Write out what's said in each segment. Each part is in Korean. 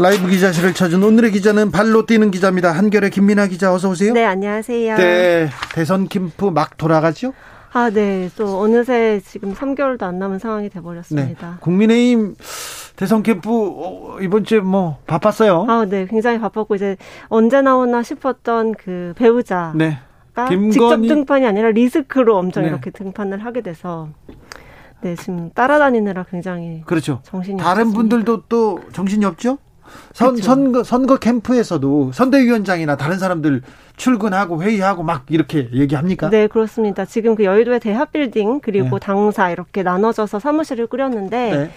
라이브 기자실을 찾은 오늘의 기자는 발로 뛰는 기자입니다. 한결의 김민아 기자 어서 오세요. 네, 안녕하세요. 네, 대선 캠프 막 돌아가죠? 아, 네. 또 어느새 지금 3개월도 안 남은 상황이 돼 버렸습니다. 네. 국민의힘 대선 캠프 어, 이번 주에 뭐 바빴어요. 아, 네. 굉장히 바빴고 이제 언제 나오나 싶었던 그 배우자 네. 김건희... 직접 등판이 아니라 리스크로 엄청 네. 이렇게 등판을 하게 돼서 네, 지금 따라다니느라 굉장히 그렇죠. 정신이 다른 없습니다. 분들도 또 정신이 없죠? 선, 그렇죠. 선거, 선거 캠프에서도 선대위원장이나 다른 사람들 출근하고 회의하고 막 이렇게 얘기합니까? 네, 그렇습니다. 지금 그 여의도의 대합빌딩 그리고 네. 당사 이렇게 나눠져서 사무실을 꾸렸는데 네.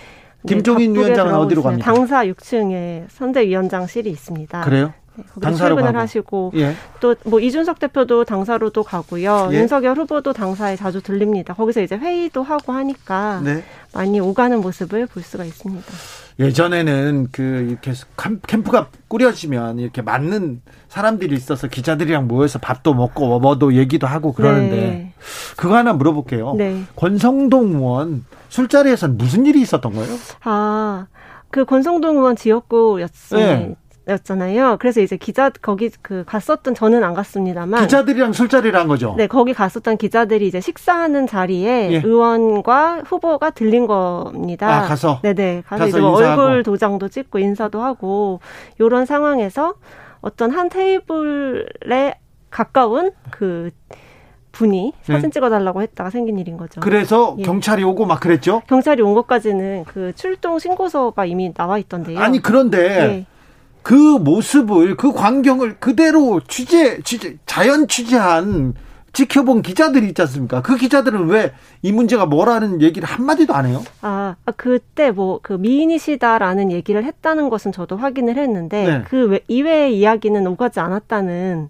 김종인 네, 위원장은 어디로 갑니까? 당사 6층에 선대위원장실이 있습니다. 그래요? 네, 당사로 출근을 가고. 하시고 예. 또뭐 이준석 대표도 당사로도 가고요. 예. 윤석열 후보도 당사에 자주 들립니다. 거기서 이제 회의도 하고 하니까 네. 많이 오가는 모습을 볼 수가 있습니다. 예전에는 그 이렇게 캠프가 꾸려지면 이렇게 맞는 사람들이 있어서 기자들이랑 모여서 밥도 먹고 뭐도 얘기도 하고 그러는데 네. 그거 하나 물어볼게요. 네. 권성동 의원 술자리에서는 무슨 일이 있었던 거예요? 아, 그 권성동 의원 지역구였어요. 네. 였잖아요. 그래서 이제 기자 거기 그 갔었던 저는 안 갔습니다만 기자들이랑 술자리를 한 거죠. 네, 거기 갔었던 기자들이 이제 식사하는 자리에 예. 의원과 후보가 들린 겁니다. 아, 가서 네 네 가서, 가서 이제 뭐 얼굴 도장도 찍고 인사도 하고 이런 상황에서 어떤 한 테이블에 가까운 그 분이 사진 네. 찍어달라고 했다가 생긴 일인 거죠. 그래서 예. 경찰이 오고 막 그랬죠? 경찰이 온 것까지는 그 출동 신고서가 이미 나와 있던데요. 아니 그런데 예. 그 모습을 그 광경을 그대로 취재 취재 자연 취재한 지켜본 기자들이 있지 않습니까? 그 기자들은 왜 이 문제가 뭐라는 얘기를 한마디도 안 해요? 아, 아 그때 뭐 그 미인이시다라는 얘기를 했다는 것은 저도 확인을 했는데 네. 그 이외의 이야기는 오가지 않았다는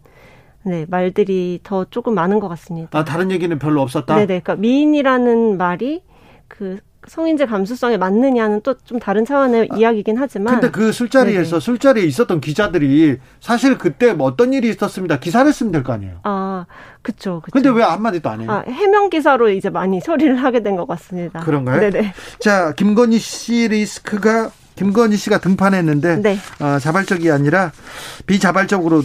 네, 말들이 더 조금 많은 것 같습니다. 아, 다른 얘기는 별로 없었다? 네네. 그러니까 미인이라는 말이 그 성인지 감수성에 맞느냐는 또 좀 다른 차원의 아, 이야기긴 하지만. 근데 그 술자리에서 네네. 술자리에 있었던 기자들이 사실 그때 뭐 어떤 일이 있었습니다. 기사를 쓰면 될 거 아니에요. 아, 그쵸. 근데 왜 한마디도 안 해요? 아, 해명 기사로 이제 많이 처리를 하게 된 것 같습니다. 그런가요? 네네. 자, 김건희 씨 리스크가 김건희 씨가 등판했는데 네. 어, 자발적이 아니라 비자발적으로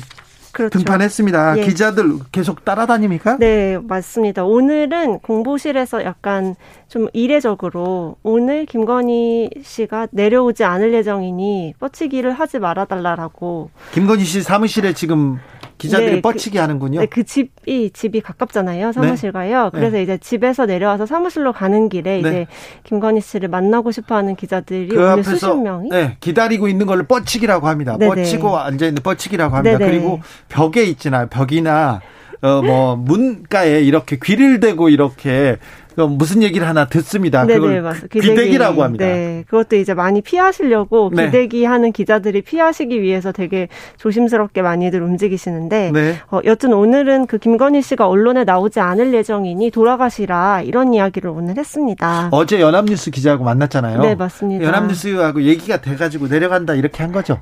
그렇죠. 등판했습니다. 예. 기자들 계속 따라다닙니까? 네, 맞습니다. 오늘은 공보실에서 약간 좀 이례적으로 오늘 김건희 씨가 내려오지 않을 예정이니 뻗치기를 하지 말아달라라고. 김건희 씨 사무실에 지금 기자들이 네, 그 뻗치기 그, 하는군요. 네, 그 집이 집이 가깝잖아요. 사무실과요. 네. 그래서 네. 이제 집에서 내려와서 사무실로 가는 길에 네. 이제 김건희 씨를 만나고 싶어하는 기자들이 그 오늘 수십 명이 네, 기다리고 있는 걸 뻗치기라고 합니다. 네네. 뻗치고 앉아 있는 뻗치기라고 합니다. 네네. 그리고 벽에 있잖아요. 벽이나 어 뭐 문가에 이렇게 귀를 대고 이렇게 무슨 얘기를 하나 듣습니다. 네네, 그걸 맞습니다. 귀대기, 라고 합니다. 네, 그것도 이제 많이 피하시려고 네. 귀대기 하는 기자들이 피하시기 위해서 되게 조심스럽게 많이들 움직이시는데 네. 어, 여튼 오늘은 그 김건희 씨가 언론에 나오지 않을 예정이니 돌아가시라 이런 이야기를 오늘 했습니다. 어제 연합뉴스 기자하고 만났잖아요. 네, 맞습니다. 연합뉴스하고 얘기가 돼가지고 내려간다 이렇게 한 거죠.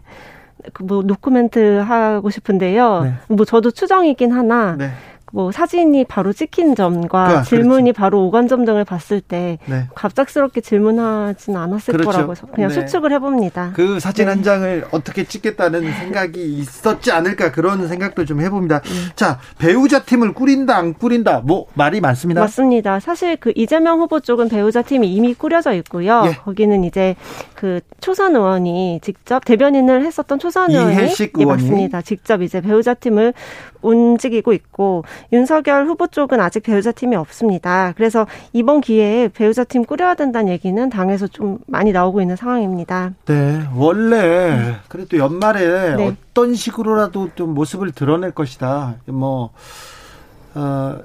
그뭐 노코멘트 하고 싶은데요. 네. 뭐 저도 추정이긴 하나. 네. 뭐 사진이 바로 찍힌 점과 아, 질문이 그렇지. 바로 오간 점 등을 봤을 때 네. 갑작스럽게 질문하진 않았을 그렇죠. 거라고 그냥 네. 수축을 해봅니다. 그 사진 네. 한 장을 어떻게 찍겠다는 생각이 있었지 않을까 그런 생각도 좀 해봅니다. 네. 자 배우자 팀을 꾸린다 안 꾸린다 뭐 말이 많습니다. 맞습니다. 사실 그 이재명 후보 쪽은 배우자 팀이 이미 꾸려져 있고요. 예. 거기는 이제 그 초선 의원이 직접 대변인을 했었던 초선 의원이 예, 맞습니다. 직접 이제 배우자 팀을 움직이고 있고 윤석열 후보 쪽은 아직 배우자 팀이 없습니다. 그래서 이번 기회에 배우자 팀 꾸려야 된다는 얘기는 당에서 좀 많이 나오고 있는 상황입니다. 네, 원래 그래도 연말에 네. 어떤 식으로라도 좀 모습을 드러낼 것이다. 뭐 어,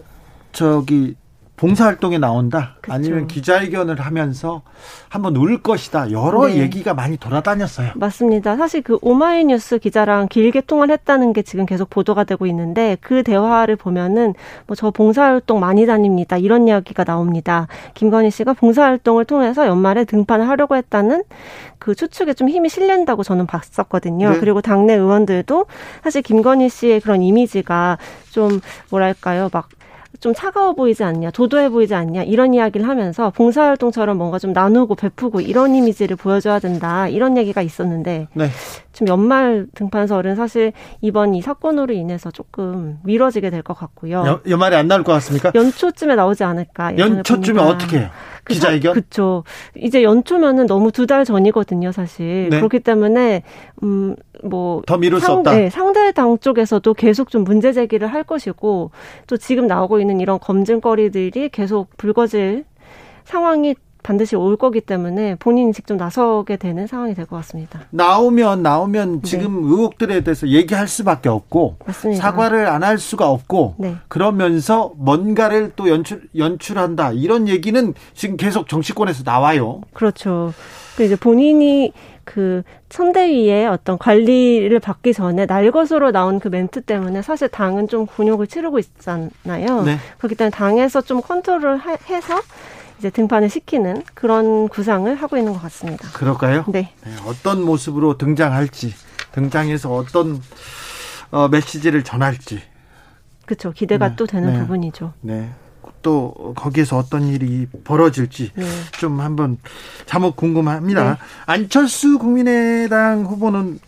저기 봉사활동에 나온다 그쵸. 아니면 기자회견을 하면서 한번 울 것이다 여러 네. 얘기가 많이 돌아다녔어요. 맞습니다. 사실 그 오마이뉴스 기자랑 길게 통화를 했다는 게 지금 계속 보도가 되고 있는데 그 대화를 보면은 뭐 저 봉사활동 많이 다닙니다 이런 이야기가 나옵니다. 김건희 씨가 봉사활동을 통해서 연말에 등판을 하려고 했다는 그 추측에 좀 힘이 실린다고 저는 봤었거든요. 네. 그리고 당내 의원들도 사실 김건희 씨의 그런 이미지가 좀 뭐랄까요 막 좀 차가워 보이지 않냐, 도도해 보이지 않냐 이런 이야기를 하면서 봉사활동처럼 뭔가 좀 나누고 베푸고 이런 이미지를 보여줘야 된다 이런 얘기가 있었는데 네. 지금 연말 등판설은 사실 이번 이 사건으로 인해서 조금 미뤄지게 될 것 같고요. 연, 연말에 안 나올 것 같습니까? 연초쯤에 나오지 않을까. 연초쯤에 어떻게 해요? 그 기자회견? 그렇죠. 이제 연초면은 너무 두 달 전이거든요, 사실. 네. 그렇기 때문에 음 뭐 더 미룰 상, 수 없다. 네, 상대 당 쪽에서도 계속 좀 문제 제기를 할 것이고 또 지금 나오고 있는 이런 검증거리들이 계속 불거질 상황이 반드시 올 거기 때문에 본인이 직접 나서게 되는 상황이 될 것 같습니다. 나오면 나오면 네. 지금 네. 의혹들에 대해서 얘기할 수밖에 없고 맞습니다. 사과를 안 할 수가 없고 네. 그러면서 뭔가를 또 연출 연출한다 이런 얘기는 지금 계속 정치권에서 나와요. 그렇죠. 그 이제 본인이 그 선대위의 어떤 관리를 받기 전에 날것으로 나온 그 멘트 때문에 사실 당은 좀 곤욕을 치르고 있잖아요. 네. 그렇기 때문에 당에서 좀 컨트롤을 해서 이제 등판을 시키는 그런 구상을 하고 있는 것 같습니다. 그럴까요? 네. 네 어떤 모습으로 등장할지, 등장해서 어떤 어, 메시지를 전할지. 그렇죠. 기대가 네. 또 되는 네. 부분이죠. 네. 또 거기에서 어떤 일이 벌어질지 네. 좀 한번 자목 궁금합니다. 네. 안철수 국민의당 후보는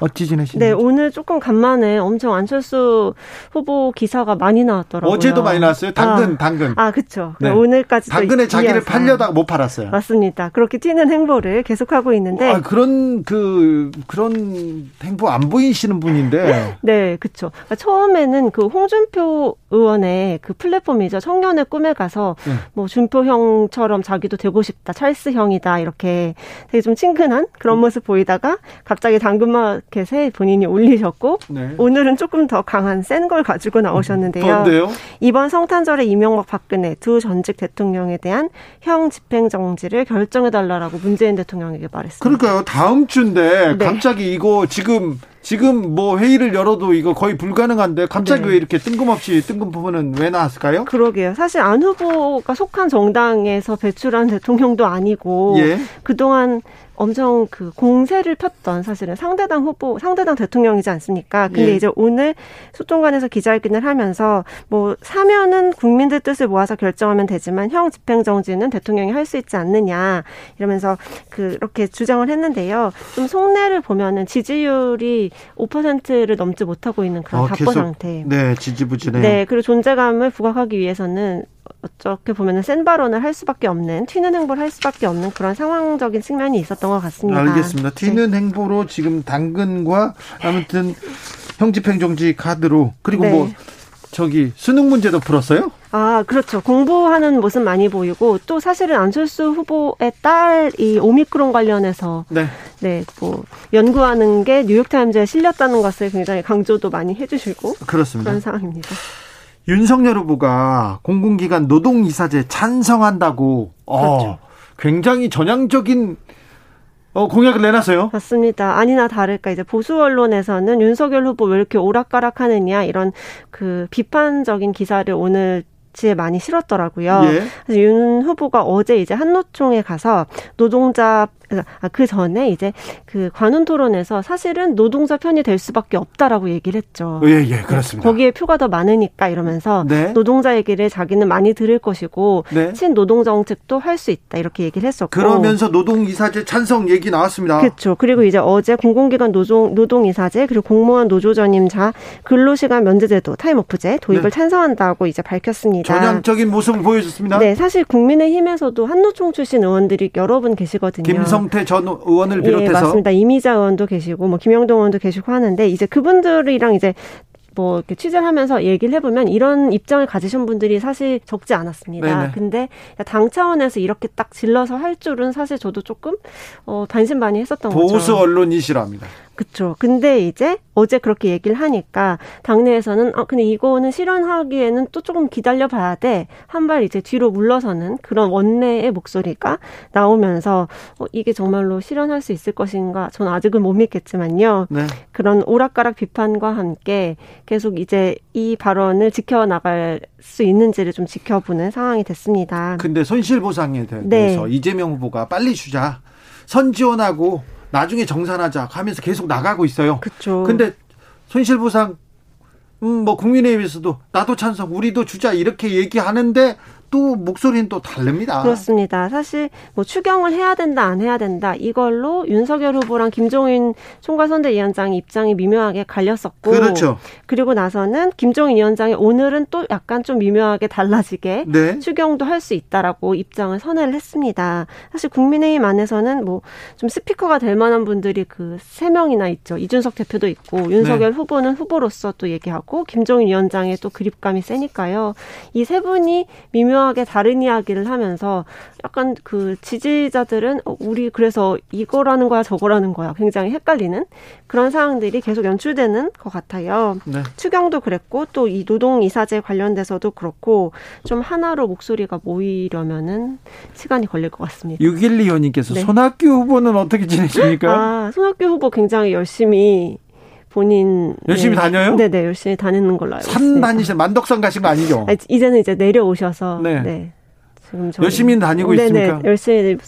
어찌 지내시나요? 네, 오늘 조금 간만에 엄청 안철수 후보 기사가 많이 나왔더라고요. 어제도 많이 나왔어요. 당근, 아, 당근. 아, 그렇죠. 네. 오늘까지 당근에 자기를 팔려다가 못 팔았어요. 맞습니다. 그렇게 튀는 행보를 계속하고 있는데 아, 그런 그 그런 행보 안 보이시는 분인데. 네, 그렇죠. 그러니까 처음에는 그 홍준표 의원의 그 플랫폼이죠. 청년의 꿈에 가서 네. 뭐 준표 형처럼 자기도 되고 싶다. 찰스 형이다. 이렇게 되게 좀 친근한 그런 음. 모습 보이다가 갑자기 당근만 마켓에 본인이 올리셨고 네. 오늘은 조금 더 강한 센 걸 가지고 나오셨는데요. 뭔데요? 이번 성탄절에 이명박 박근혜 두 전직 대통령에 대한 형 집행 정지를 결정해 달라라고 문재인 대통령에게 말했습니다. 그러니까요. 다음 주인데 네. 갑자기 이거 지금 지금 뭐 회의를 열어도 이거 거의 불가능한데 갑자기 네. 왜 이렇게 뜬금없이 뜬금 부분은 왜 나왔을까요? 그러게요. 사실 안 후보가 속한 정당에서 배출한 대통령도 아니고 예. 그동안 엄청 그 공세를 폈던 사실은 상대당 후보, 상대당 대통령이지 않습니까? 근데 예. 이제 오늘 소통관에서 기자회견을 하면서 뭐 사면은 국민들 뜻을 모아서 결정하면 되지만 형 집행정지는 대통령이 할 수 있지 않느냐 이러면서 그렇게 주장을 했는데요. 좀 속내를 보면은 지지율이 5%를 넘지 못하고 있는 그런 어, 답보 상태. 네, 지지부진해요. 네, 그리고 존재감을 부각하기 위해서는 어떻게 보면은 센 발언을 할 수밖에 없는 튀는 행보를 할 수밖에 없는 그런 상황적인 측면이 있었던 것 같습니다. 알겠습니다. 튀는 네. 행보로 지금 당근과 아무튼 형집행정지 카드로 그리고 네. 뭐 저기 수능 문제도 풀었어요? 아, 그렇죠. 공부하는 모습 많이 보이고 또 사실은 안철수 후보의 딸이 오미크론 관련해서 네. 네, 뭐 연구하는 게 뉴욕 타임즈에 실렸다는 것을 굉장히 강조도 많이 해 주시고 그렇습니다. 그런 상황입니다. 윤석열 후보가 공공기관 노동 이사제 찬성한다고 어, 그렇죠. 어, 굉장히 전향적인 어, 공약을 내놨어요. 맞습니다. 아니나 다를까 이제 보수 언론에서는 윤석열 후보 왜 이렇게 오락가락하느냐 이런 그 비판적인 기사를 오늘 지에 많이 실었더라고요. 예. 그래서 윤 후보가 어제 이제 한노총에 가서 노동자 아, 그 전에 이제 그 관훈 토론에서 사실은 노동자 편이 될 수밖에 없다라고 얘기를 했죠. 예, 예, 그렇습니다. 거기에 표가 더 많으니까 이러면서 네. 노동자 얘기를 자기는 많이 들을 것이고 네. 친노동 정책도 할 수 있다 이렇게 얘기를 했었고 그러면서 노동 이사제 찬성 얘기 나왔습니다. 그렇죠. 그리고 이제 어제 공공기관 노동 노동 이사제 그리고 공무원 노조 전임자 근로시간 면제제도 타임오프제 도입을 네. 찬성한다고 이제 밝혔습니다. 전향적인 모습을 보여줬습니다. 네, 사실 국민의힘에서도 한노총 출신 의원들이 여러 분 계시거든요. 김성 김성태 전 의원을 비롯해서 예, 맞습니다. 이미자 의원도 계시고 뭐 김영동 의원도 계시고 하는데 이제 그분들이랑 이제 뭐 이렇게 취재를 하면서 얘기를 해보면 이런 입장을 가지신 분들이 사실 적지 않았습니다. 네네. 근데 당 차원에서 이렇게 딱 질러서 할 줄은 사실 저도 조금 어 반신반의했었던 거죠. 보수 언론이시랍니다. 그렇죠. 근데 이제 어제 그렇게 얘기를 하니까 당내에서는 아 근데 이거는 실현하기에는 또 조금 기다려 봐야 돼. 한 발 이제 뒤로 물러서는 그런 원내의 목소리가 나오면서 어, 이게 정말로 실현할 수 있을 것인가? 저는 아직은 못 믿겠지만요. 네. 그런 오락가락 비판과 함께 계속 이제 이 발언을 지켜 나갈 수 있는지를 좀 지켜보는 상황이 됐습니다. 근데 손실 보상에 대해서 네. 이재명 후보가 빨리 주자. 선 지원하고 나중에 정산하자 하면서 계속 나가고 있어요. 그렇죠. 근데 손실보상 음, 뭐 국민의힘에서도 나도 찬성, 우리도 주자 이렇게 얘기하는데 또 목소리는 또 다릅니다. 그렇습니다. 사실 뭐 추경을 해야 된다 안 해야 된다 이걸로 윤석열 후보랑 김종인 총괄선대위원장의 입장이 미묘하게 갈렸었고 그렇죠. 그리고 나서는 김종인 위원장이 오늘은 또 약간 좀 미묘하게 달라지게 네. 추경도 할 수 있다라고 입장을 선회를 했습니다. 사실 국민의힘 안에서는 뭐 좀 스피커가 될 만한 분들이 그 세 명이나 있죠. 이준석 대표도 있고 윤석열 네. 후보는 후보로서 또 얘기하고 김종인 위원장의 또 그립감이 세니까요. 이 세 분이 미묘 미묘하게 다른 이야기를 하면서 약간 그 지지자들은 어, 우리 그래서 이거라는 거야 저거라는 거야 굉장히 헷갈리는 그런 상황들이 계속 연출되는 것 같아요. 네. 추경도 그랬고 또 이 노동 이사제 관련돼서도 그렇고 좀 하나로 목소리가 모이려면은 시간이 걸릴 것 같습니다. 6125님께서 네. 손학규 후보는 어떻게 지내십니까? 아, 손학규 후보 굉장히 열심히 본인 열심히 네. 다녀요? 네네 네, 열심히 다니는 걸로 알고 있습니다. 산 다니신 만덕산 가신 거 아니죠? 아니, 이제는 이제 내려오셔서 네. 네. 지금 열심히 다니고 네네, 있습니까? 네, 열심히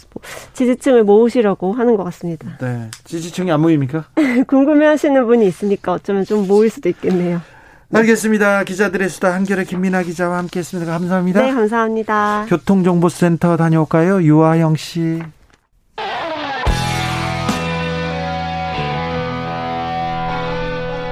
지지층을 모으시려고 하는 것 같습니다. 네, 지지층이 안 모입니까? 궁금해하시는 분이 있으니까 어쩌면 좀 모일 수도 있겠네요. 알겠습니다. 기자들의 수다 한결의 김민아 기자와 함께했습니다. 감사합니다. 네, 감사합니다. 교통정보센터 다녀올까요? 유아영 씨.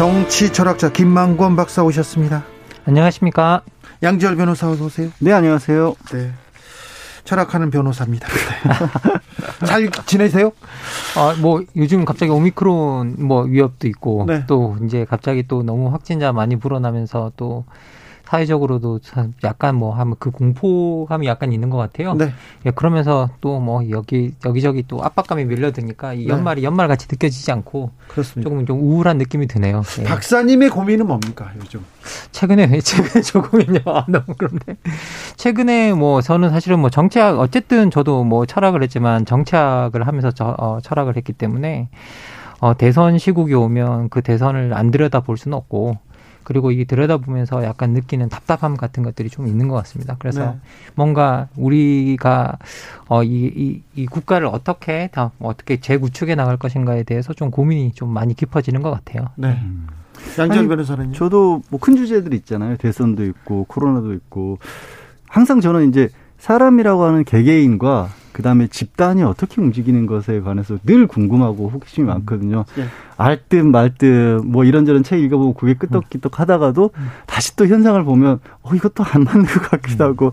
정치 철학자 김만권 박사 오셨습니다. 안녕하십니까? 양지열 변호사 어서 오세요. 네, 안녕하세요. 네. 철학하는 변호사입니다. 네. 잘 지내세요? 아, 뭐 요즘 갑자기 오미크론 뭐 위협도 있고 네. 또 이제 갑자기 또 너무 확진자 많이 불어나면서 또 사회적으로도 약간 뭐 하면 그 공포감이 약간 있는 것 같아요. 네. 예, 그러면서 또 뭐 여기 여기저기 또 압박감이 밀려드니까 이 네. 연말이 네. 연말 같이 느껴지지 않고 그렇습니다. 조금 좀 우울한 느낌이 드네요. 예. 박사님의 고민은 뭡니까 요즘? 최근에 최근에 저 고민요. 아, 너무 그런데 최근에 뭐 저는 사실은 뭐 정치학 어쨌든 저도 뭐 철학을 했지만 정치학을 하면서 저, 어, 철학을 했기 때문에 어, 대선 시국이 오면 그 대선을 안 들여다 볼 수는 없고 그리고 이 들여다보면서 약간 느끼는 답답함 같은 것들이 좀 있는 것 같습니다. 그래서 네. 뭔가 우리가 어, 이, 이, 이 국가를 어떻게 다 어떻게 재구축해 나갈 것인가에 대해서 좀 고민이 좀 많이 깊어지는 것 같아요. 네. 음. 양지열 변호사는요? 저도 뭐 큰 주제들 있잖아요. 대선도 있고 코로나도 있고 항상 저는 이제 사람이라고 하는 개개인과 그 다음에 집단이 어떻게 움직이는 것에 관해서 늘 궁금하고 호기심이 음. 많거든요. 네. 알듯 말듯 뭐 이런저런 책 읽어보고 그게 끄떡기떡 하다가도 음. 다시 또 현상을 보면 어 이것도 안 맞는 것 같기도 음. 하고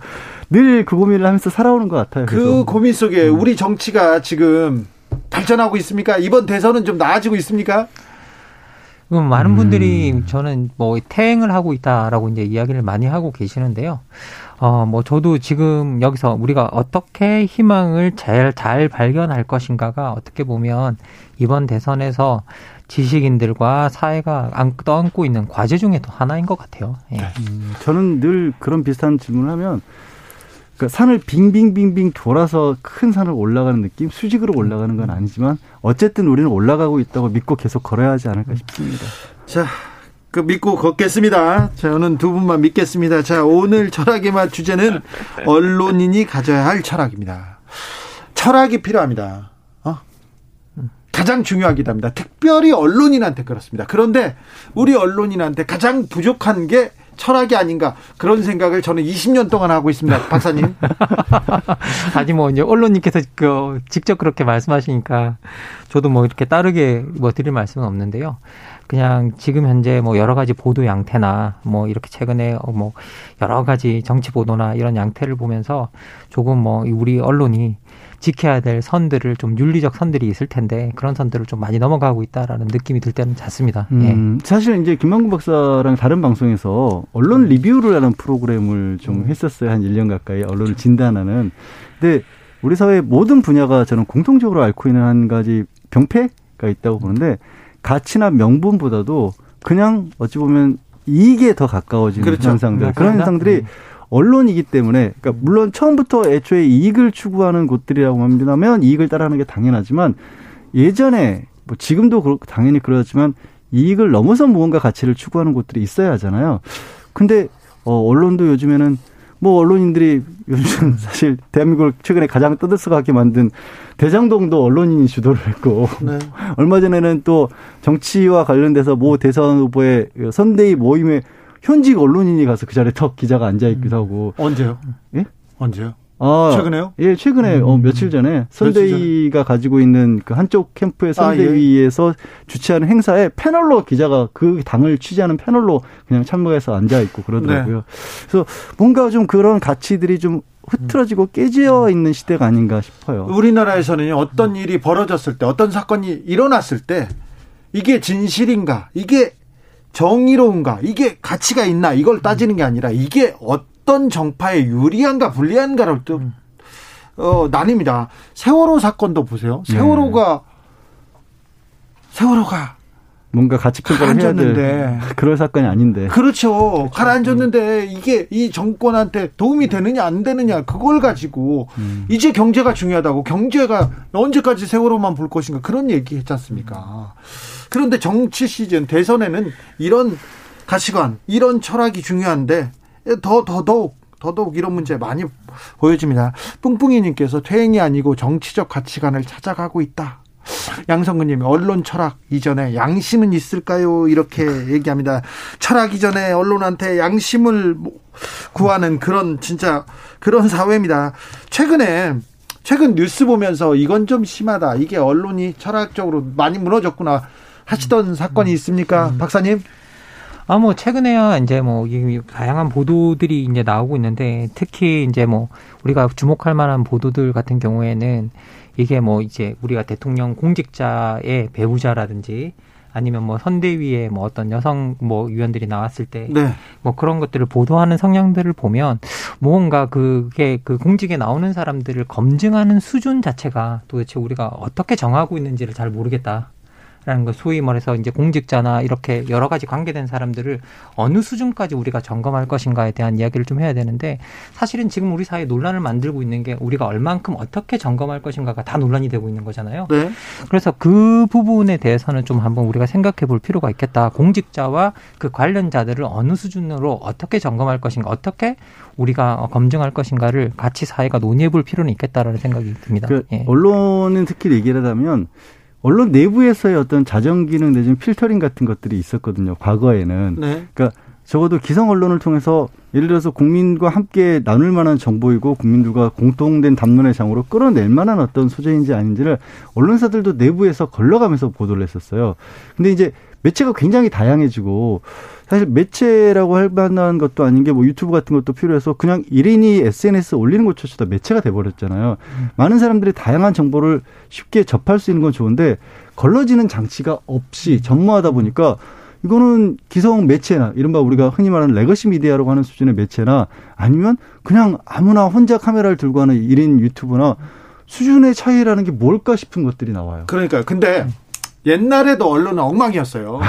늘 그 고민을 하면서 살아오는 것 같아요. 그 그래서. 고민 속에 우리 정치가 지금 발전하고 있습니까? 이번 대선은 좀 나아지고 있습니까? 그럼 많은 분들이 음. 저는 뭐 퇴행을 하고 있다라고 이제 이야기를 많이 하고 계시는데요. 어, 뭐 저도 지금 여기서 우리가 어떻게 희망을 잘, 잘 발견할 것인가가 어떻게 보면 이번 대선에서 지식인들과 사회가 떠안고 있는 과제 중에도 하나인 것 같아요. 예. 음, 저는 늘 그런 비슷한 질문을 하면 그 산을 빙빙빙빙 돌아서 큰 산을 올라가는 느낌, 수직으로 올라가는 건 아니지만 어쨌든 우리는 올라가고 있다고 믿고 계속 걸어야 하지 않을까 싶습니다. 자, 그 믿고 걷겠습니다. 저는 두 분만 믿겠습니다. 자, 오늘 철학의 맛 주제는 언론인이 가져야 할 철학입니다. 철학이 필요합니다. 어? 가장 중요하기도 합니다. 특별히 언론인한테 그렇습니다. 그런데 우리 언론인한테 가장 부족한 게 철학이 아닌가 그런 생각을 저는 20년 동안 하고 있습니다. 박사님. 아니 뭐 이제 언론님께서 그 직접 그렇게 말씀하시니까 저도 뭐 이렇게 따르게 뭐 드릴 말씀은 없는데요. 그냥 지금 현재 뭐 여러 가지 보도 양태나 뭐 이렇게 최근에 뭐 여러 가지 정치 보도나 이런 양태를 보면서 조금 뭐 우리 언론이 지켜야 될 선들을 좀 윤리적 선들이 있을 텐데 그런 선들을 좀 많이 넘어가고 있다라는 느낌이 들 때는 잦습니다. 음, 예. 사실 이제 김만구 박사랑 다른 방송에서 언론 리뷰를 하는 프로그램을 좀 음. 했었어요. 한 1년 가까이 언론을 진단하는. 근데 우리 사회 모든 분야가 저는 공통적으로 앓고 있는 한 가지 병폐가 있다고 보는데 가치나 명분보다도 그냥 어찌 보면 이익에 더 가까워지는 그렇죠. 현상들. 그런 현상들이 음. 언론이기 때문에 그러니까 물론 처음부터 애초에 이익을 추구하는 곳들이라고 합니다면 이익을 따라하는 게 당연하지만 예전에 뭐 지금도 그렇고 당연히 그렇지만 이익을 넘어서 무언가 가치를 추구하는 곳들이 있어야 하잖아요. 근데 어 언론도 요즘에는 뭐 언론인들이 요즘 사실 대한민국을 최근에 가장 떠들썩하게 만든 대장동도 언론인이 주도를 했고 네. 얼마 전에는 또 정치와 관련돼서 모 대선 후보의 선대위 모임에 현직 언론인이 가서 그 자리에 턱 기자가 앉아 있기도 음. 하고. 언제요? 예? 언제요? 아, 최근에요? 예, 최근에 음. 어, 며칠 전에 선대위가 가지고 있는 그 한쪽 캠프의 선대위에서 아, 예. 주최하는 행사에 패널로 기자가 그 당을 취재하는 패널로 그냥 참여해서 앉아 있고 그러더라고요. 네. 그래서 뭔가 좀 그런 가치들이 좀 흐트러지고 깨져 있는 시대가 아닌가 싶어요. 우리나라에서는 어떤 일이 벌어졌을 때, 어떤 사건이 일어났을 때 이게 진실인가, 이게 정의로운가 이게 가치가 있나 이걸 따지는 게 아니라 이게 어떤 정파에 유리한가 불리한가를 또 음. 어, 나뉩니다. 세월호 사건도 보세요. 세월호가 네. 세월호가 뭔가 해야 될 그럴 사건이 아닌데. 그렇죠. 그렇죠. 가라앉았는데 이게 이 정권한테 도움이 되느냐 안 되느냐 그걸 가지고 음. 이제 경제가 중요하다고 경제가 언제까지 세월호만 볼 것인가 그런 얘기 했지 않습니까? 음. 그런데 정치 시즌 대선에는 이런 가치관, 이런 철학이 중요한데 더 더더욱 더더욱 이런 문제 많이 보여집니다. 뿡뿡이님께서 퇴행이 아니고 정치적 가치관을 찾아가고 있다. 양성근님 언론 철학 이전에 양심은 있을까요? 이렇게 얘기합니다. 철학 이전에 언론한테 양심을 구하는 그런 진짜 그런 사회입니다. 최근에 최근 뉴스 보면서 이건 좀 심하다. 이게 언론이 철학적으로 많이 무너졌구나. 하시던 사건이 있습니까, 음. 박사님? 아, 뭐, 최근에야 이제 뭐, 다양한 보도들이 이제 나오고 있는데, 특히 이제 뭐, 우리가 주목할 만한 보도들 같은 경우에는 이게 뭐, 이제 우리가 대통령 공직자의 배우자라든지 아니면 뭐 선대위에 뭐 어떤 여성 뭐 위원들이 나왔을 때뭐 네. 뭐 그런 것들을 보도하는 성향들을 보면 무언가 그게 그 공직에 나오는 사람들을 검증하는 수준 자체가 도대체 우리가 어떻게 정하고 있는지를 잘 모르겠다. 라는 거 소위 말해서 이제 공직자나 이렇게 여러 가지 관계된 사람들을 어느 수준까지 우리가 점검할 것인가에 대한 이야기를 좀 해야 되는데 사실은 지금 우리 사회에 논란을 만들고 있는 게 우리가 얼만큼 어떻게 점검할 것인가가 다 논란이 되고 있는 거잖아요. 네. 그래서 그 부분에 대해서는 좀 한번 우리가 생각해 볼 필요가 있겠다. 공직자와 그 관련자들을 어느 수준으로 어떻게 점검할 것인가, 어떻게 우리가 검증할 것인가를 같이 사회가 논의해 볼 필요는 있겠다라는 생각이 듭니다. 그 예. 언론은 특히 얘기를 하자면 언론 내부에서의 어떤 자정 기능 내지는 필터링 같은 것들이 있었거든요. 과거에는. 네. 그러니까 적어도 기성 언론을 통해서 예를 들어서 국민과 함께 나눌 만한 정보이고 국민들과 공통된 담론의 장으로 끌어낼 만한 어떤 소재인지 아닌지를 언론사들도 내부에서 걸러가면서 보도를 했었어요. 근데 이제 매체가 굉장히 다양해지고 사실 매체라고 할 만한 것도 아닌 게 뭐 유튜브 같은 것도 필요해서 그냥 일인이 SNS 올리는 것조차도 매체가 돼버렸잖아요. 음. 많은 사람들이 다양한 정보를 쉽게 접할 수 있는 건 좋은데 걸러지는 장치가 없이 음. 전무하다 보니까 이거는 기성 매체나 이른바 우리가 흔히 말하는 legacy media라고 하는 수준의 매체나 아니면 그냥 아무나 혼자 카메라를 들고 하는 일인 유튜브나 수준의 차이라는 게 뭘까 싶은 것들이 나와요. 그러니까 근데 옛날에도 언론은 엉망이었어요.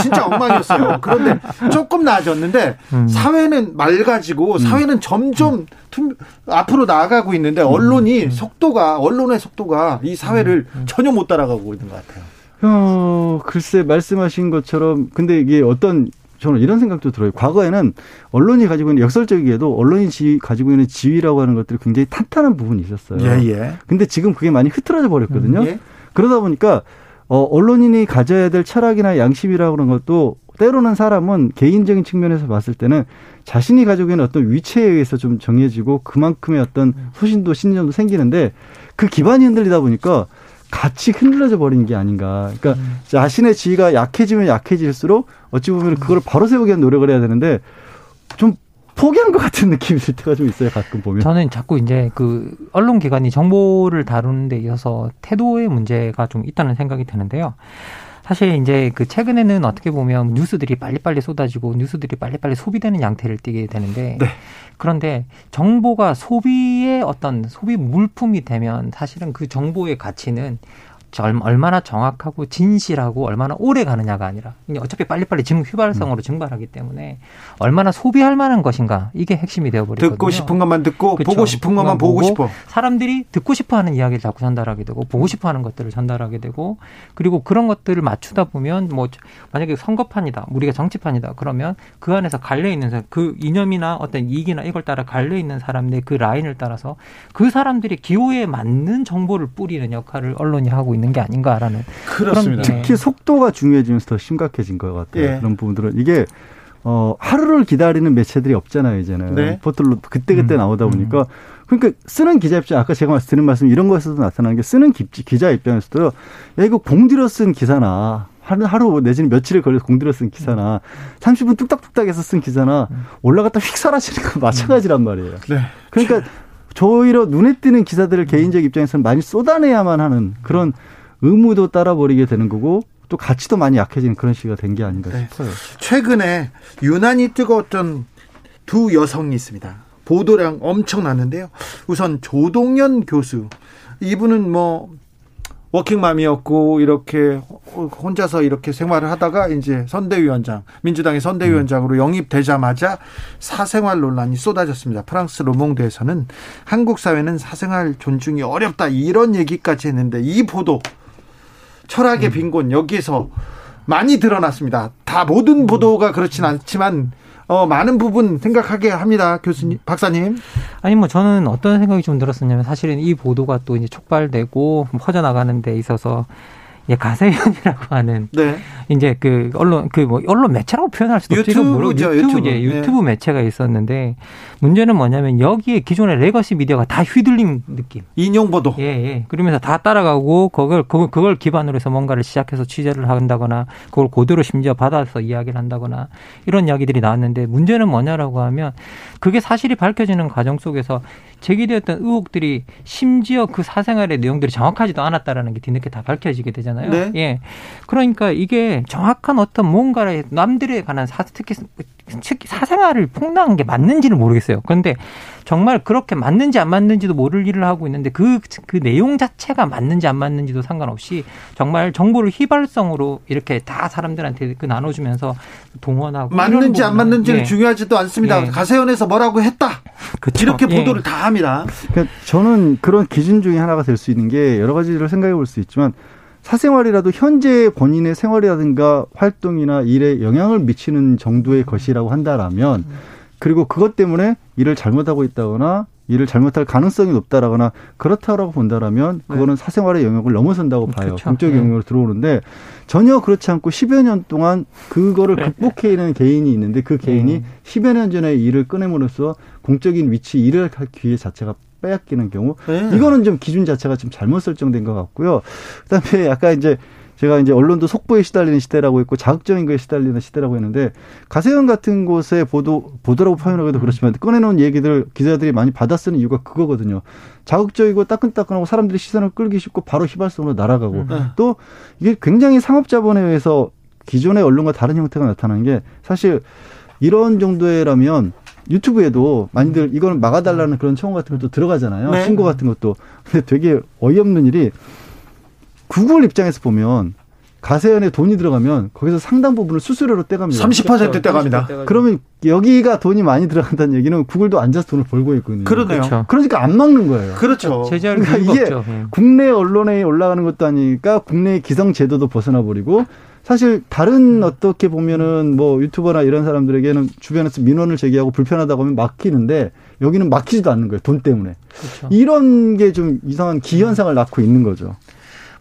진짜 엉망이었어요. 그런데 조금 나아졌는데 음. 사회는 맑아지고 음. 사회는 점점 음, 앞으로 나아가고 있는데 언론이 음. 속도가 언론의 속도가 이 사회를 음. 음. 전혀 못 따라가고 있는 것 같아요. 어, 글쎄 말씀하신 것처럼 근데 이게 어떤 저는 이런 생각도 들어요. 과거에는 언론이 가지고 있는 역설적이게도 언론이 지, 가지고 있는 지위라고 하는 것들이 굉장히 탄탄한 부분이 있었어요. 예, 예. 근데 지금 그게 많이 흐트러져 버렸거든요. 음, 예. 그러다 보니까 어, 언론인이 가져야 될 철학이나 양심이라고 그런 것도 때로는 사람은 개인적인 측면에서 봤을 때는 자신이 가지고 있는 어떤 위치에 의해서 좀 정해지고 그만큼의 어떤 소신도 신념도 생기는데 그 기반이 흔들리다 보니까 같이 흔들려져 버리는 게 아닌가. 그러니까 음. 자신의 지위가 약해지면 약해질수록 어찌 보면 그걸 바로 세우기 위한 노력을 해야 되는데 좀 포기한 것 같은 느낌이 들 때가 좀 있어요. 가끔 보면. 저는 자꾸 이제 그 언론 기관이 정보를 다루는 데 있어서 태도의 문제가 좀 있다는 생각이 드는데요. 사실 이제 그 최근에는 어떻게 보면 뉴스들이 빨리빨리 쏟아지고 뉴스들이 빨리빨리 소비되는 양태를 띠게 되는데 네. 그런데 정보가 소비의 어떤 소비 물품이 되면 사실은 그 정보의 가치는 얼마나 정확하고 진실하고 얼마나 오래 가느냐가 아니라 어차피 빨리빨리 지금 휘발성으로 음. 증발하기 때문에 얼마나 소비할 만한 것인가 이게 핵심이 되어버리거든요. 듣고 싶은 것만 듣고 그렇죠. 보고 싶은 것만 보고 싶어. 사람들이 듣고 싶어하는 이야기를 자꾸 전달하게 되고 보고 싶어하는 것들을 전달하게 되고 그리고 그런 것들을 맞추다 보면 뭐 만약에 선거판이다 우리가 정치판이다 그러면 그 안에서 갈려 있는 그 이념이나 어떤 이익이나 이걸 따라 갈려 있는 사람들 그 라인을 따라서 그 사람들의 기호에 맞는 정보를 뿌리는 역할을 언론이 하고 있는. 있는 게 아닌가라는 그렇습니다. 특히 속도가 중요해지면서 더 심각해진 것 같아요. 예. 그런 부분들은 이게 어 하루를 기다리는 매체들이 없잖아요 이제는 네. 포털로 그때 그때 음. 나오다 보니까 그러니까 쓰는 기자 입장 아까 제가 드린 말씀 이런 거에서도 나타나는 게 쓰는 기자 입장에서도 야 이거 공들여 쓴 기사나 하루, 하루 내지는 며칠을 걸려서 공들여 쓴 기사나 30분 뚝딱뚝딱 해서 쓴 기사나 올라갔다 휙 사라지는 거 마찬가지란 말이에요. 네. 그러니까 오히려 눈에 띄는 기사들을 개인적 입장에서는 많이 쏟아내야만 하는 그런 의무도 따라버리게 되는 거고 또 가치도 많이 약해지는 그런 시기가 된 게 아닌가 네. 싶어요. 최근에 유난히 뜨거웠던 두 여성이 있습니다. 보도량 엄청 났는데요. 우선 조동현 교수. 이분은 뭐 워킹맘이었고 이렇게 혼자서 이렇게 생활을 하다가 이제 선대위원장 민주당의 선대위원장으로 영입되자마자 사생활 논란이 쏟아졌습니다. 프랑스 르몽드에서는 한국 사회는 사생활 존중이 어렵다 이런 얘기까지 했는데 이 보도 철학의 음. 빈곤 여기에서 많이 드러났습니다. 다 모든 보도가 그렇진 않지만 어, 많은 부분 생각하게 합니다. 교수님, 박사님. 아니, 뭐, 저는 어떤 생각이 좀 들었었냐면 사실은 이 보도가 또 이제 촉발되고 퍼져나가는 데 있어서 예, 가세현이라고 하는 네. 이제 그 언론 그 뭐 언론 매체라고 표현할 수도 없죠. 유튜브죠, 유튜브 이제 네. 유튜브 매체가 있었는데 문제는 뭐냐면 여기에 기존의 legacy media가 다 휘둘린 느낌. 인용 보도. 예, 예. 그러면서 다 따라가고 그걸 그걸, 그걸 기반으로 해서 뭔가를 시작해서 취재를 한다거나 그걸 고대로 심지어 받아서 이야기를 한다거나 이런 이야기들이 나왔는데 문제는 뭐냐라고 하면 그게 사실이 밝혀지는 과정 속에서 제기되었던 의혹들이 심지어 그 사생활의 내용들이 정확하지도 않았다라는 게 뒤늦게 다 밝혀지게 되잖아요. 네. 예. 그러니까 이게 정확한 어떤 뭔가를 남들에 관한 사, 특히 특히 사생활을 폭로한 게 맞는지는 모르겠어요. 그런데 정말 그렇게 맞는지 안 맞는지도 모를 일을 하고 있는데 그, 그 내용 자체가 맞는지 안 맞는지도 상관없이 정말 정보를 휘발성으로 이렇게 다 사람들한테 그 나눠주면서 동원하고. 맞는지 안 맞는지는 예. 중요하지도 않습니다. 예. 가세연에서 뭐라고 했다. 그쵸. 이렇게 예. 보도를 예. 다 합니다. 그러니까 저는 그런 기준 중에 하나가 될 수 있는 게 여러 가지를 생각해 볼 수 있지만 사생활이라도 현재 본인의 생활이라든가 활동이나 일에 영향을 미치는 정도의 것이라고 한다라면 그리고 그것 때문에 일을 잘못하고 있다거나 일을 잘못할 가능성이 높다라거나 그렇다라고 본다라면 네. 그거는 네. 사생활의 영역을 넘어선다고 봐요. 그렇죠. 공적 네. 영역으로 들어오는데 전혀 그렇지 않고 10여 년 동안 그거를 네. 극복해내는 개인이 있는데 그 개인이 음. 10여 년 전에 일을 꺼내므로써 공적인 위치 일을 할 기회 자체가 빼앗기는 경우 네. 이거는 좀 기준 자체가 좀 잘못 설정된 것 같고요. 그다음에 아까 이제 제가 이제 언론도 속보에 시달리는 시대라고 했고 자극적인 거에 시달리는 시대라고 했는데 가세현 같은 곳에 보도 보도라고 표현하기도 음. 그렇지만 꺼내놓은 얘기들 기자들이 많이 받아쓰는 이유가 그거거든요. 자극적이고 따끈따끈하고 사람들이 시선을 끌기 쉽고 바로 휘발성으로 날아가고 음. 네. 또 이게 굉장히 상업자본에 의해서 기존의 언론과 다른 형태가 나타나는 게 사실 이런 정도라면 유튜브에도 많이들 이거는 막아달라는 그런 청원 같은 것도 들어가잖아요. 네. 신고 같은 것도. 근데 되게 어이없는 일이 구글 입장에서 보면 가세연에 돈이 들어가면 거기서 상당 부분을 수수료로 떼갑니다. 30% 떼갑니다. 그러면 여기가 돈이 많이 들어간다는 얘기는 구글도 앉아서 돈을 벌고 있거든요. 그러네요. 그렇죠. 그러니까 안 막는 거예요. 그렇죠. 그러니까 이게 없죠. 예. 국내 언론에 올라가는 것도 아니니까 국내 기성 제도도 벗어나 버리고 사실 다른 음. 어떻게 보면은 뭐 유튜버나 이런 사람들에게는 주변에서 민원을 제기하고 불편하다고 하면 막히는데 여기는 막히지도 않는 거예요. 돈 때문에. 그렇죠. 이런 게 좀 이상한 기현상을 낳고 있는 거죠.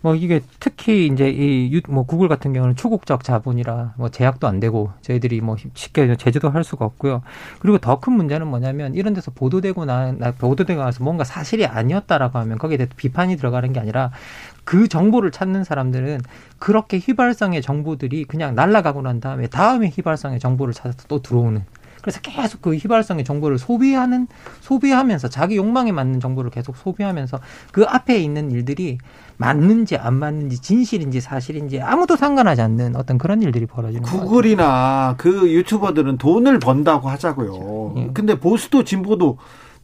뭐 이게 특히 이제 이뭐 구글 같은 경우는 초국적 자본이라 뭐 제약도 안 되고 저희들이 뭐 쉽게 제재도 할 수가 없고요. 그리고 더 큰 문제는 뭐냐면 이런 데서 보도되고 나, 나 보도되고 나서 뭔가 사실이 아니었다라고 하면 거기에 대해 비판이 들어가는 게 아니라 그 정보를 찾는 사람들은 그렇게 휘발성의 정보들이 그냥 날아가고 난 다음에 다음에 휘발성의 정보를 찾아서 또 들어오는 그래서 계속 그 휘발성의 정보를 소비하는 소비하면서 자기 욕망에 맞는 정보를 계속 소비하면서 그 앞에 있는 일들이 맞는지 안 맞는지 진실인지 사실인지 아무도 상관하지 않는 어떤 그런 일들이 벌어지는 거예요. 구글이나 그 유튜버들은 돈을 번다고 하자고요. 그렇죠. 예. 근데 보수도 진보도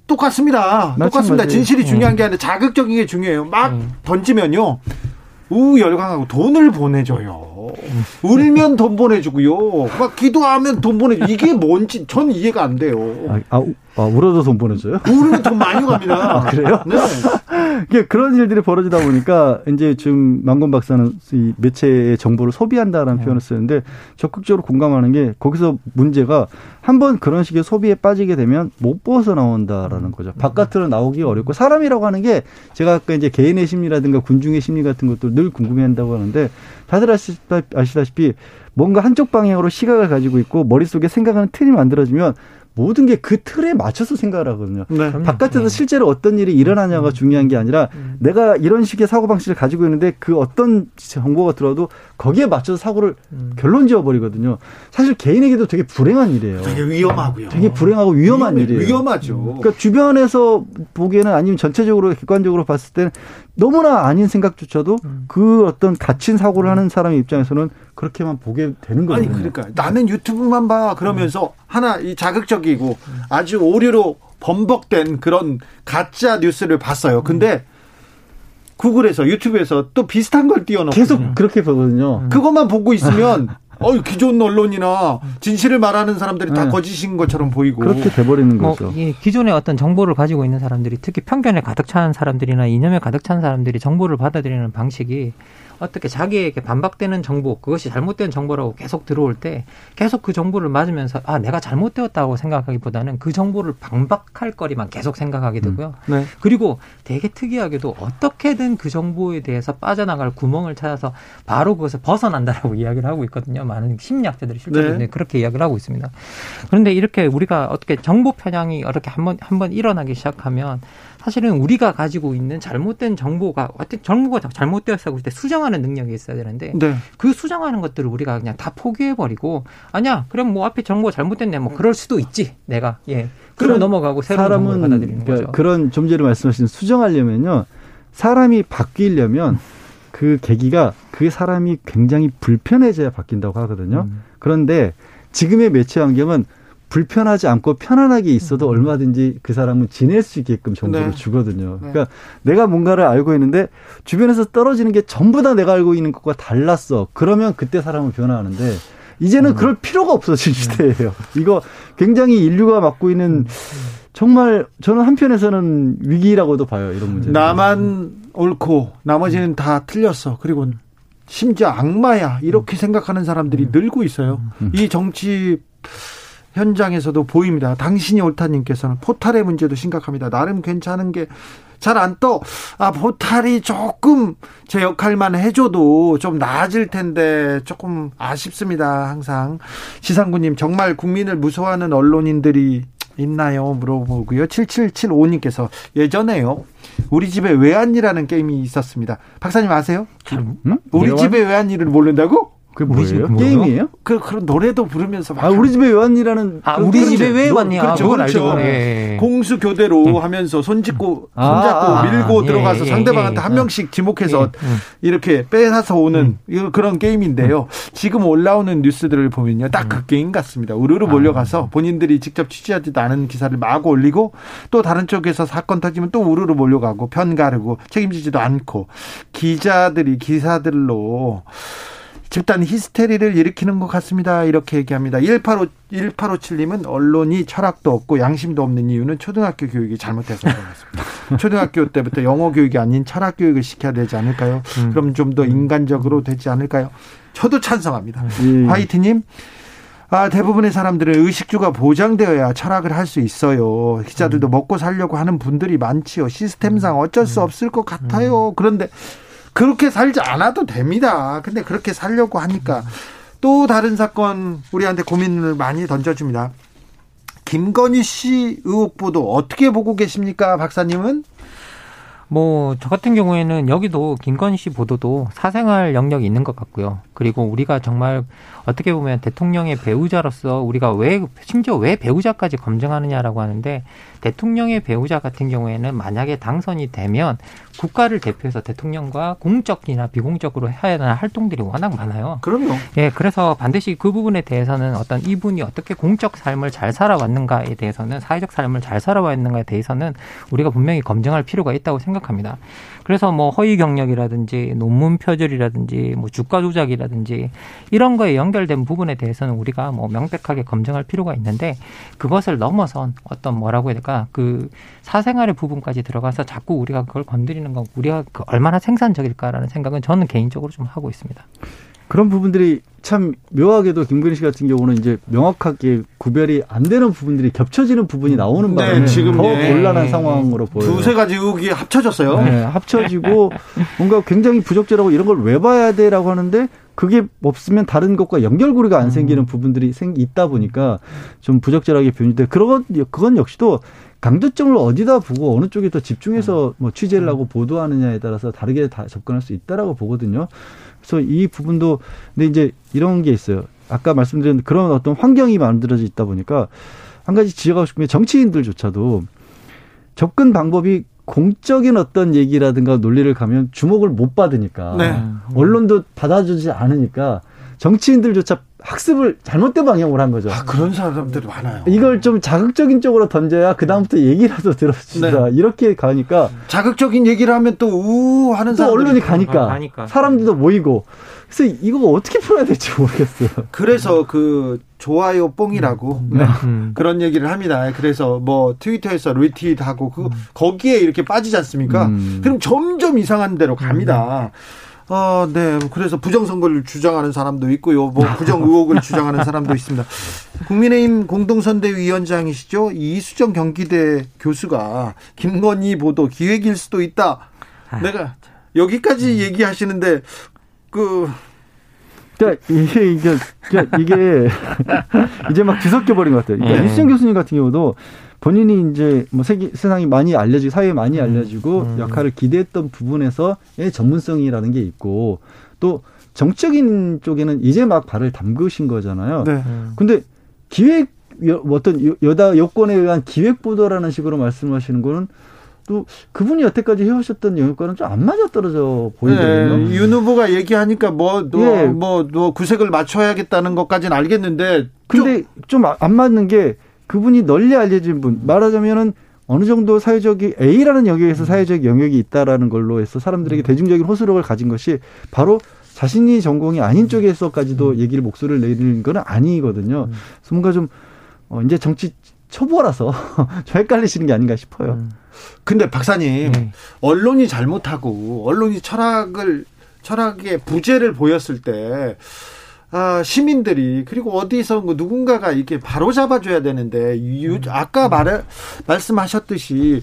똑같습니다. 똑같습니다. 진실이 예. 중요한 게 아니라 자극적인 게 중요해요. 막 음. 던지면요. 우열강하고 돈을 보내줘요. 울면 돈 보내주고요. 막 기도하면 돈 보내주. 이게 뭔지 전 이해가 안 돼요. 아, 아, 아 울어도 돈 보내줘요? 울면 돈 많이 갑니다. 아, 그래요? 네. 그런 일들이 벌어지다 보니까 이제 지금 망건 박사는 이 매체의 정보를 소비한다라는 네. 표현을 쓰는데 적극적으로 공감하는 게 거기서 문제가 한번 그런 식의 소비에 빠지게 되면 못 벗어나온다라는 거죠. 바깥으로 나오기 어렵고 사람이라고 하는 게 제가 아까 이제 개인의 심리라든가 군중의 심리 같은 것도 늘 궁금해한다고 하는데 다들 아시다시피 뭔가 한쪽 방향으로 시각을 가지고 있고 머릿속에 생각하는 틀이 만들어지면 모든 게 그 틀에 맞춰서 생각을 하거든요. 네. 바깥에서 네. 실제로 어떤 일이 일어나냐가 음. 중요한 게 아니라 음. 내가 이런 식의 사고 방식을 가지고 있는데 그 어떤 정보가 들어도 거기에 맞춰서 사고를 음. 결론 지어 버리거든요. 사실 개인에게도 되게 불행한 일이에요. 되게 위험하고요. 되게 불행하고 위험한 위험, 일이에요. 위험하죠. 그러니까 주변에서 보기에는 아니면 전체적으로 객관적으로 봤을 때는 너무나 아닌 생각조차도 음. 그 어떤 갇힌 사고를 하는 사람의 입장에서는 그렇게만 보게 되는 거예요. 아니 그러니까 나는 유튜브만 봐 그러면서 음. 하나 이 자극적이고 아주 오류로 범벅된 그런 가짜 뉴스를 봤어요. 근데 구글에서 유튜브에서 또 비슷한 걸 띄워놓고 계속 그렇게 보거든요. 그것만 보고 있으면 어 기존 언론이나 진실을 말하는 사람들이 다 네. 거짓인 것처럼 보이고 그렇게 돼버리는 뭐 거죠. 이 기존의 어떤 정보를 가지고 있는 사람들이 특히 편견에 가득 찬 사람들이나 이념에 가득 찬 사람들이 정보를 받아들이는 방식이 어떻게 자기에게 반박되는 정보, 그것이 잘못된 정보라고 계속 들어올 때 계속 그 정보를 맞으면서 아, 내가 잘못되었다고 생각하기보다는 그 정보를 반박할 거리만 계속 생각하게 되고요. 음. 네. 그리고 되게 특이하게도 어떻게든 그 정보에 대해서 빠져나갈 구멍을 찾아서 바로 그것을 벗어난다라고 이야기를 하고 있거든요. 많은 심리학자들이 실제로 네. 그렇게 이야기를 하고 있습니다. 그런데 이렇게 우리가 어떻게 정보 편향이 이렇게 한번 한번 일어나기 시작하면 사실은 우리가 가지고 있는 잘못된 정보가 어떤 정보가 잘못되었어 볼때 수정 하는 능력이 있어야 되는데 네. 그 수정하는 것들을 우리가 그냥 다 포기해 버리고 아니야 그럼 뭐 앞에 정보가 잘못됐네 뭐 그럴 수도 있지 내가 예 그러고 넘어가고 새로운 사람은 받아들이는 그러니까 거죠. 그런 좀 전에 말씀하신 수정하려면요 사람이 바뀌려면 그 계기가 그 사람이 굉장히 불편해져야 바뀐다고 하거든요. 음. 그런데 지금의 매체 환경은 불편하지 않고 편안하게 있어도 음. 얼마든지 그 사람은 지낼 수 있게끔 정보를 네. 주거든요. 네. 그러니까 내가 뭔가를 알고 있는데 주변에서 떨어지는 게 전부 다 내가 알고 있는 것과 달랐어. 그러면 그때 사람은 변화하는데 이제는 음. 그럴 필요가 없어진 네. 시대예요. 이거 굉장히 인류가 맡고 있는 음. 정말 저는 한편에서는 위기라고도 봐요. 이런 문제. 나만 옳고 나머지는 음. 다 틀렸어. 그리고 심지어 악마야 이렇게 음. 생각하는 사람들이 늘고 있어요. 이 정치 현장에서도 보입니다. 당신이 옳다님께서는 포탈의 문제도 심각합니다. 나름 괜찮은 게 잘 안 떠. 아, 포탈이 조금 제 역할만 해줘도 좀 나아질 텐데 조금 아쉽습니다. 항상. 시상구님, 정말 국민을 무서워하는 언론인들이 있나요? 물어보고요. 7775님께서 예전에요. 우리 집에 외환이라는 게임이 있었습니다. 박사님 아세요? 음? 우리 외환? 집에 외환이를 모른다고? 그게 뭐예요? 게임이에요? 그 그런 노래도 부르면서 아 우리 집에 왜 왔니라는 아 우리 그렇죠. 집에 왜 왔냐 그렇죠, 그렇죠. 알죠. 예. 공수 교대로 음. 하면서 손짓고 아, 손잡고 아, 밀고 아, 들어가서 예, 상대방한테 예, 한 명씩 지목해서 예, 음. 이렇게 빼앗아 오는 음. 그런 게임인데요. 음. 지금 올라오는 뉴스들을 보면요, 딱그 음. 게임 같습니다. 우르르 몰려가서 아. 본인들이 직접 취재하지도 않은 기사를 마구 올리고 또 다른 쪽에서 사건 터지면 또 우르르 몰려가고 편 가르고 책임지지도 않고 기자들이 기사들로 집단 히스테리를 일으키는 것 같습니다. 이렇게 얘기합니다. 1857, 1857님은 언론이 철학도 없고 양심도 없는 이유는 초등학교 교육이 잘못돼서 같습니다. 초등학교 때부터 영어 교육이 아닌 철학 교육을 시켜야 되지 않을까요? 음. 그럼 좀 더 인간적으로 되지 않을까요? 저도 찬성합니다. 음. 화이트님. 아, 대부분의 사람들은 의식주가 보장되어야 철학을 할 수 있어요. 기자들도 음. 먹고 살려고 하는 분들이 많지요. 시스템상 어쩔 수 음. 없을 것 같아요. 음. 그런데 그렇게 살지 않아도 됩니다. 근데 그렇게 살려고 하니까 또 다른 사건 우리한테 고민을 많이 던져줍니다. 김건희 씨 의혹 보도 어떻게 보고 계십니까, 박사님은? 뭐, 저 같은 경우에는 여기도 김건희 씨 보도도 사생활 영역이 있는 것 같고요. 그리고 우리가 정말 어떻게 보면 대통령의 배우자로서 우리가 왜, 심지어 왜 배우자까지 검증하느냐라고 하는데 대통령의 배우자 같은 경우에는 만약에 당선이 되면 국가를 대표해서 대통령과 공적이나 비공적으로 해야 하는 활동들이 워낙 많아요. 그럼요. 예, 그래서 반드시 그 부분에 대해서는 어떤 이분이 어떻게 공적 삶을 잘 살아왔는가에 대해서는 사회적 삶을 잘 살아왔는가에 대해서는 우리가 분명히 검증할 필요가 있다고 생각합니다. 그래서 뭐 허위 경력이라든지 논문 표절이라든지 뭐 주가 조작이라든지 이런 거에 연결된 부분에 대해서는 우리가 뭐 명백하게 검증할 필요가 있는데 그것을 넘어선 어떤 뭐라고 해야 될까 그 사생활의 부분까지 들어가서 자꾸 우리가 그걸 건드리는 건 우리가 그 얼마나 생산적일까라는 생각은 저는 개인적으로 좀 하고 있습니다. 그런 부분들이 참 묘하게도 김건희 씨 같은 경우는 이제 명확하게 구별이 안 되는 부분들이 겹쳐지는 부분이 나오는 네, 바람에 지금 더 네. 곤란한 상황으로 보여요. 두세 가지 의혹이 합쳐졌어요. 네, 합쳐지고 뭔가 굉장히 부적절하고 이런 걸 왜 봐야 돼라고 하는데 그게 없으면 다른 것과 연결고리가 안 생기는 음. 부분들이 생 있다 보니까 좀 부적절하게 변이돼. 그런 그건 역시도 강조점을 어디다 보고 어느 쪽에 더 집중해서 뭐 취재를 하고 보도하느냐에 따라서 다르게 다 접근할 수 있다라고 보거든요. 그래서 이 부분도 근데 이제 이런 게 있어요. 아까 말씀드린 그런 어떤 환경이 만들어져 있다 보니까 한 가지 지적하고 싶은 게 정치인들조차도 접근 방법이 공적인 어떤 얘기라든가 논리를 가면 주목을 못 받으니까 네. 언론도 받아주지 않으니까 정치인들조차 학습을 잘못된 방향으로 한 거죠. 아, 그런 사람들이 많아요. 이걸 좀 자극적인 쪽으로 던져야 그다음부터 얘기라도 들어주자. 네. 이렇게 가니까. 자극적인 얘기를 하면 또 우 하는 사람 언론이 가니까, 가니까. 사람들도 모이고. 그래서 이거 어떻게 풀어야 될지 모르겠어요. 그래서 그 좋아요 뽕이라고 음. 네. 음. 그런 얘기를 합니다. 그래서 뭐 트위터에서 리트윗하고 그 음. 거기에 이렇게 빠지지 않습니까? 음. 그럼 점점 이상한 데로 갑니다. 음. 아, 네. 그래서 부정선거를 주장하는 사람도 있고요. 뭐 부정 의혹을 주장하는 사람도 있습니다. 국민의힘 공동선대위원장이시죠. 이수정 경기대 교수가 김건희 보도 기획일 수도 있다. 아, 내가 여기까지 음. 얘기하시는데 그 그러니까 이게 이게 이게 이제 막 뒤섞여 버린 것 같아요. 그러니까 네. 이수정 교수님 같은 경우도 본인이 이제 뭐 세계, 세상이 많이 알려지고 사회에 많이 음. 알려지고 음. 역할을 기대했던 부분에서의 전문성이라는 게 있고 또 정적인 쪽에는 이제 막 발을 담그신 거잖아요. 네. 근데 기획 어떤 여다 여권에 의한 기획 보도라는 식으로 말씀하시는 거는 또 그분이 여태까지 해오셨던 영역과는 좀 안 맞아 떨어져 보이거든요. 네, 윤 후보가 얘기하니까 뭐, 너, 예. 뭐, 너 구색을 맞춰야겠다는 것까지는 알겠는데. 근데 좀 안 맞는 게 그분이 널리 알려진 분 말하자면은 어느 정도 사회적이 A라는 영역에서 음. 사회적 영역이 있다라는 걸로 해서 사람들에게 음. 대중적인 호소력을 가진 것이 바로 자신이 전공이 아닌 쪽에서까지도 음. 얘기를 목소리를 내리는 건 아니거든요. 그래서 뭔가 좀 어, 이제 정치 초보라서 저 헷갈리시는 게 아닌가 싶어요. 근데 박사님 네. 언론이 잘못하고 언론이 철학을 철학의 부재를 보였을 때 아, 시민들이 그리고 어디서 뭐 누군가가 이렇게 바로 잡아줘야 되는데 유, 아까 말 말씀하셨듯이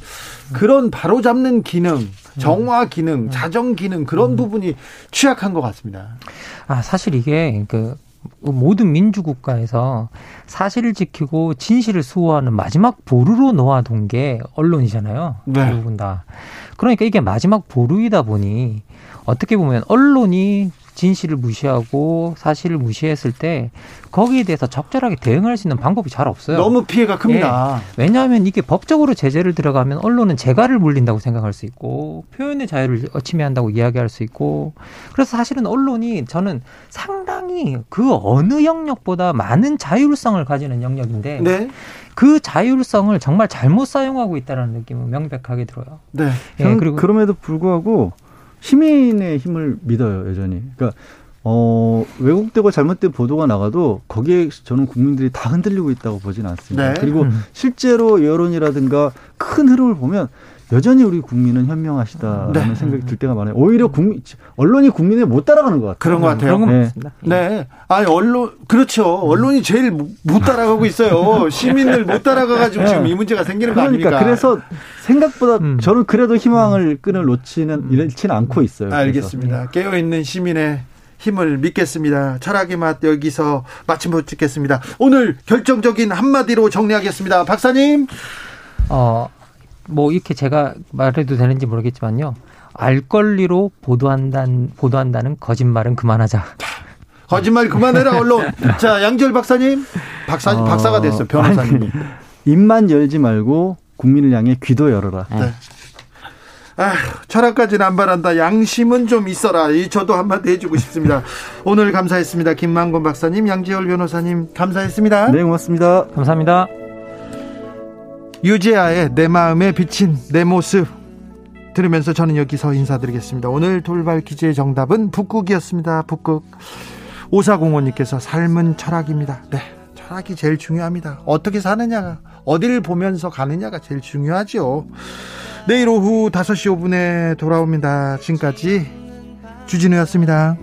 그런 바로 잡는 기능, 정화 기능, 자정 기능 그런 부분이 취약한 것 같습니다. 아 사실 이게 그 모든 민주국가에서 사실을 지키고 진실을 수호하는 마지막 보루로 놓아둔 게 언론이잖아요. 네. 대부분 다. 그러니까 이게 마지막 보루이다 보니 어떻게 보면 언론이 진실을 무시하고 사실을 무시했을 때 거기에 대해서 적절하게 대응할 수 있는 방법이 잘 없어요. 너무 피해가 큽니다. 예. 왜냐하면 이게 법적으로 제재를 들어가면 언론은 재갈을 물린다고 생각할 수 있고 표현의 자유를 침해한다고 이야기할 수 있고 그래서 사실은 언론이 저는 상당히 그 어느 영역보다 많은 자율성을 가지는 영역인데 네. 그 자율성을 정말 잘못 사용하고 있다는 느낌은 명백하게 들어요. 네. 예, 그리고 그럼에도 불구하고 시민의 힘을 믿어요, 여전히. 그러니까 어, 왜곡되고 잘못된 보도가 나가도 거기에 저는 국민들이 다 흔들리고 있다고 보지는 않습니다. 네. 그리고 음. 실제로 여론이라든가 큰 흐름을 보면 여전히 우리 국민은 현명하시다라는 네. 생각이 들 때가 많아요. 오히려 국민 언론이 국민을 못 따라가는 것 같아요. 그런 것 같아요. 그런 네. 네. 아니 언론 그렇죠. 언론이 제일 못 따라가고 있어요. 시민을 못 따라가 가지고 지금 이 문제가 생기는 그러니까, 거 아닙니까? 그래서 생각보다 음. 저는 그래도 희망을 끈을 놓지는 잃지는 않고 있어요. 알겠습니다. 깨어 있는 시민의 힘을 믿겠습니다. 철학의 맛 여기서 마침못 짓겠습니다. 오늘 결정적인 한마디로 정리하겠습니다. 박사님. 어, 뭐 이렇게 제가 말해도 되는지 모르겠지만요. 알 권리로 보도한다는, 보도한다는 거짓말은 그만하자. 거짓말 그만해라 언론. 자 양절 박사님, 박사 어, 박사가 됐어 변호사님. 입만 열지 말고 국민을 향해 귀도 열어라. 네. 아, 철학까지는 안 바란다. 양심은 좀 있어라. 이 저도 한마디 해주고 싶습니다. 오늘 감사했습니다. 김만곤 박사님, 양지열 변호사님 감사했습니다. 네, 고맙습니다. 감사합니다. 유재하의 내 마음에 비친 내 모습 들으면서 저는 여기서 인사드리겠습니다. 오늘 돌발 퀴즈의 정답은 북극이었습니다. 북극. 오사공원님께서 삶은 철학입니다. 네. 철학이 제일 중요합니다. 어떻게 사느냐가, 어디를 보면서 가느냐가 제일 중요하죠. 내일 오후 5시 5분에 돌아옵니다. 지금까지 주진우였습니다.